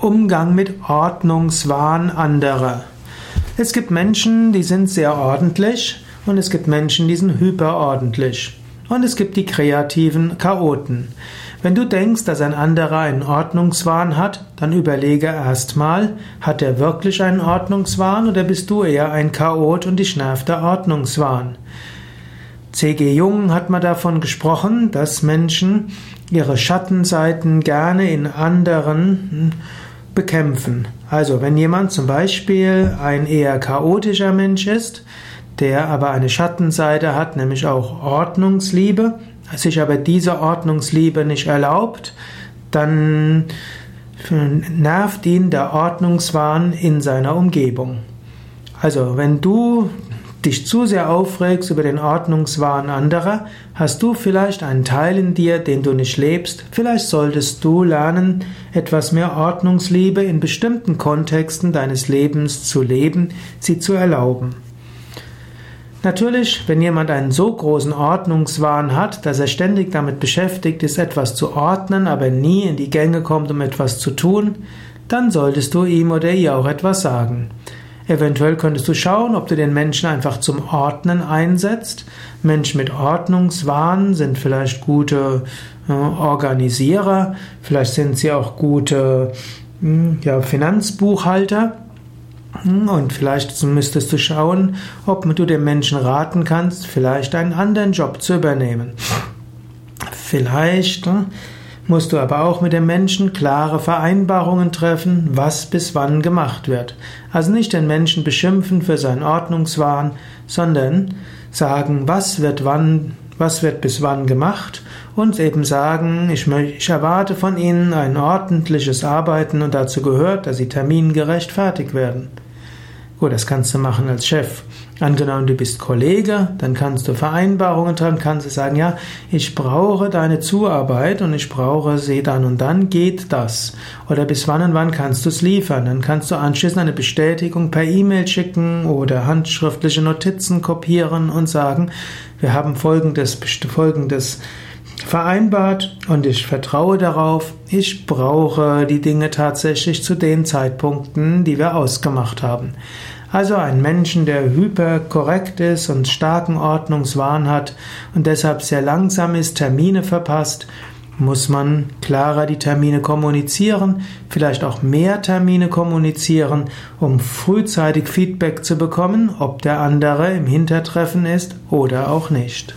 Umgang mit Ordnungswahn anderer. Es gibt Menschen, die sind sehr ordentlich und es gibt Menschen, die sind hyperordentlich. Und es gibt die kreativen Chaoten. Wenn du denkst, dass ein anderer einen Ordnungswahn hat, dann überlege erstmal, hat er wirklich einen Ordnungswahn oder bist du eher ein Chaot und dich nervt der Ordnungswahn? C.G. Jung hat mal davon gesprochen, dass Menschen ihre Schattenseiten gerne in anderen bekämpfen. Also wenn jemand zum Beispiel ein eher chaotischer Mensch ist, der aber eine Schattenseite hat, nämlich auch Ordnungsliebe, sich aber diese Ordnungsliebe nicht erlaubt, dann nervt ihn der Ordnungswahn in seiner Umgebung. Also wenn du dich zu sehr aufregst über den Ordnungswahn anderer, hast du vielleicht einen Teil in dir, den du nicht lebst. Vielleicht solltest du lernen, etwas mehr Ordnungsliebe in bestimmten Kontexten deines Lebens zu leben, sie zu erlauben. Natürlich, wenn jemand einen so großen Ordnungswahn hat, dass er ständig damit beschäftigt ist, etwas zu ordnen, aber nie in die Gänge kommt, um etwas zu tun, dann solltest du ihm oder ihr auch etwas sagen. Eventuell könntest du schauen, ob du den Menschen einfach zum Ordnen einsetzt. Menschen mit Ordnungswahn sind vielleicht gute äh, Organisierer, vielleicht sind sie auch gute hm, ja, Finanzbuchhalter. Hm, und vielleicht müsstest du schauen, ob du dem Menschen raten kannst, vielleicht einen anderen Job zu übernehmen. Vielleicht hm, musst du aber auch mit dem Menschen klare Vereinbarungen treffen, was bis wann gemacht wird. Also nicht den Menschen beschimpfen für seinen Ordnungswahn, sondern sagen, was wird wann, was wird bis wann gemacht und eben sagen, ich, ich erwarte von Ihnen ein ordentliches Arbeiten und dazu gehört, dass Sie termingerecht fertig werden. Gut, das kannst du machen als Chef. Angenommen, du bist Kollege, dann kannst du Vereinbarungen treffen, kannst du sagen, ja, ich brauche deine Zuarbeit und ich brauche sie dann und dann geht das. Oder bis wann und wann kannst du es liefern. Dann kannst du anschließend eine Bestätigung per E-Mail schicken oder handschriftliche Notizen kopieren und sagen, wir haben folgendes, folgendes vereinbart und ich vertraue darauf, ich brauche die Dinge tatsächlich zu den Zeitpunkten, die wir ausgemacht haben. Also ein Menschen, der hyperkorrekt ist und starken Ordnungswahn hat und deshalb sehr langsam ist, Termine verpasst, muss man klarer die Termine kommunizieren, vielleicht auch mehr Termine kommunizieren, um frühzeitig Feedback zu bekommen, ob der andere im Hintertreffen ist oder auch nicht.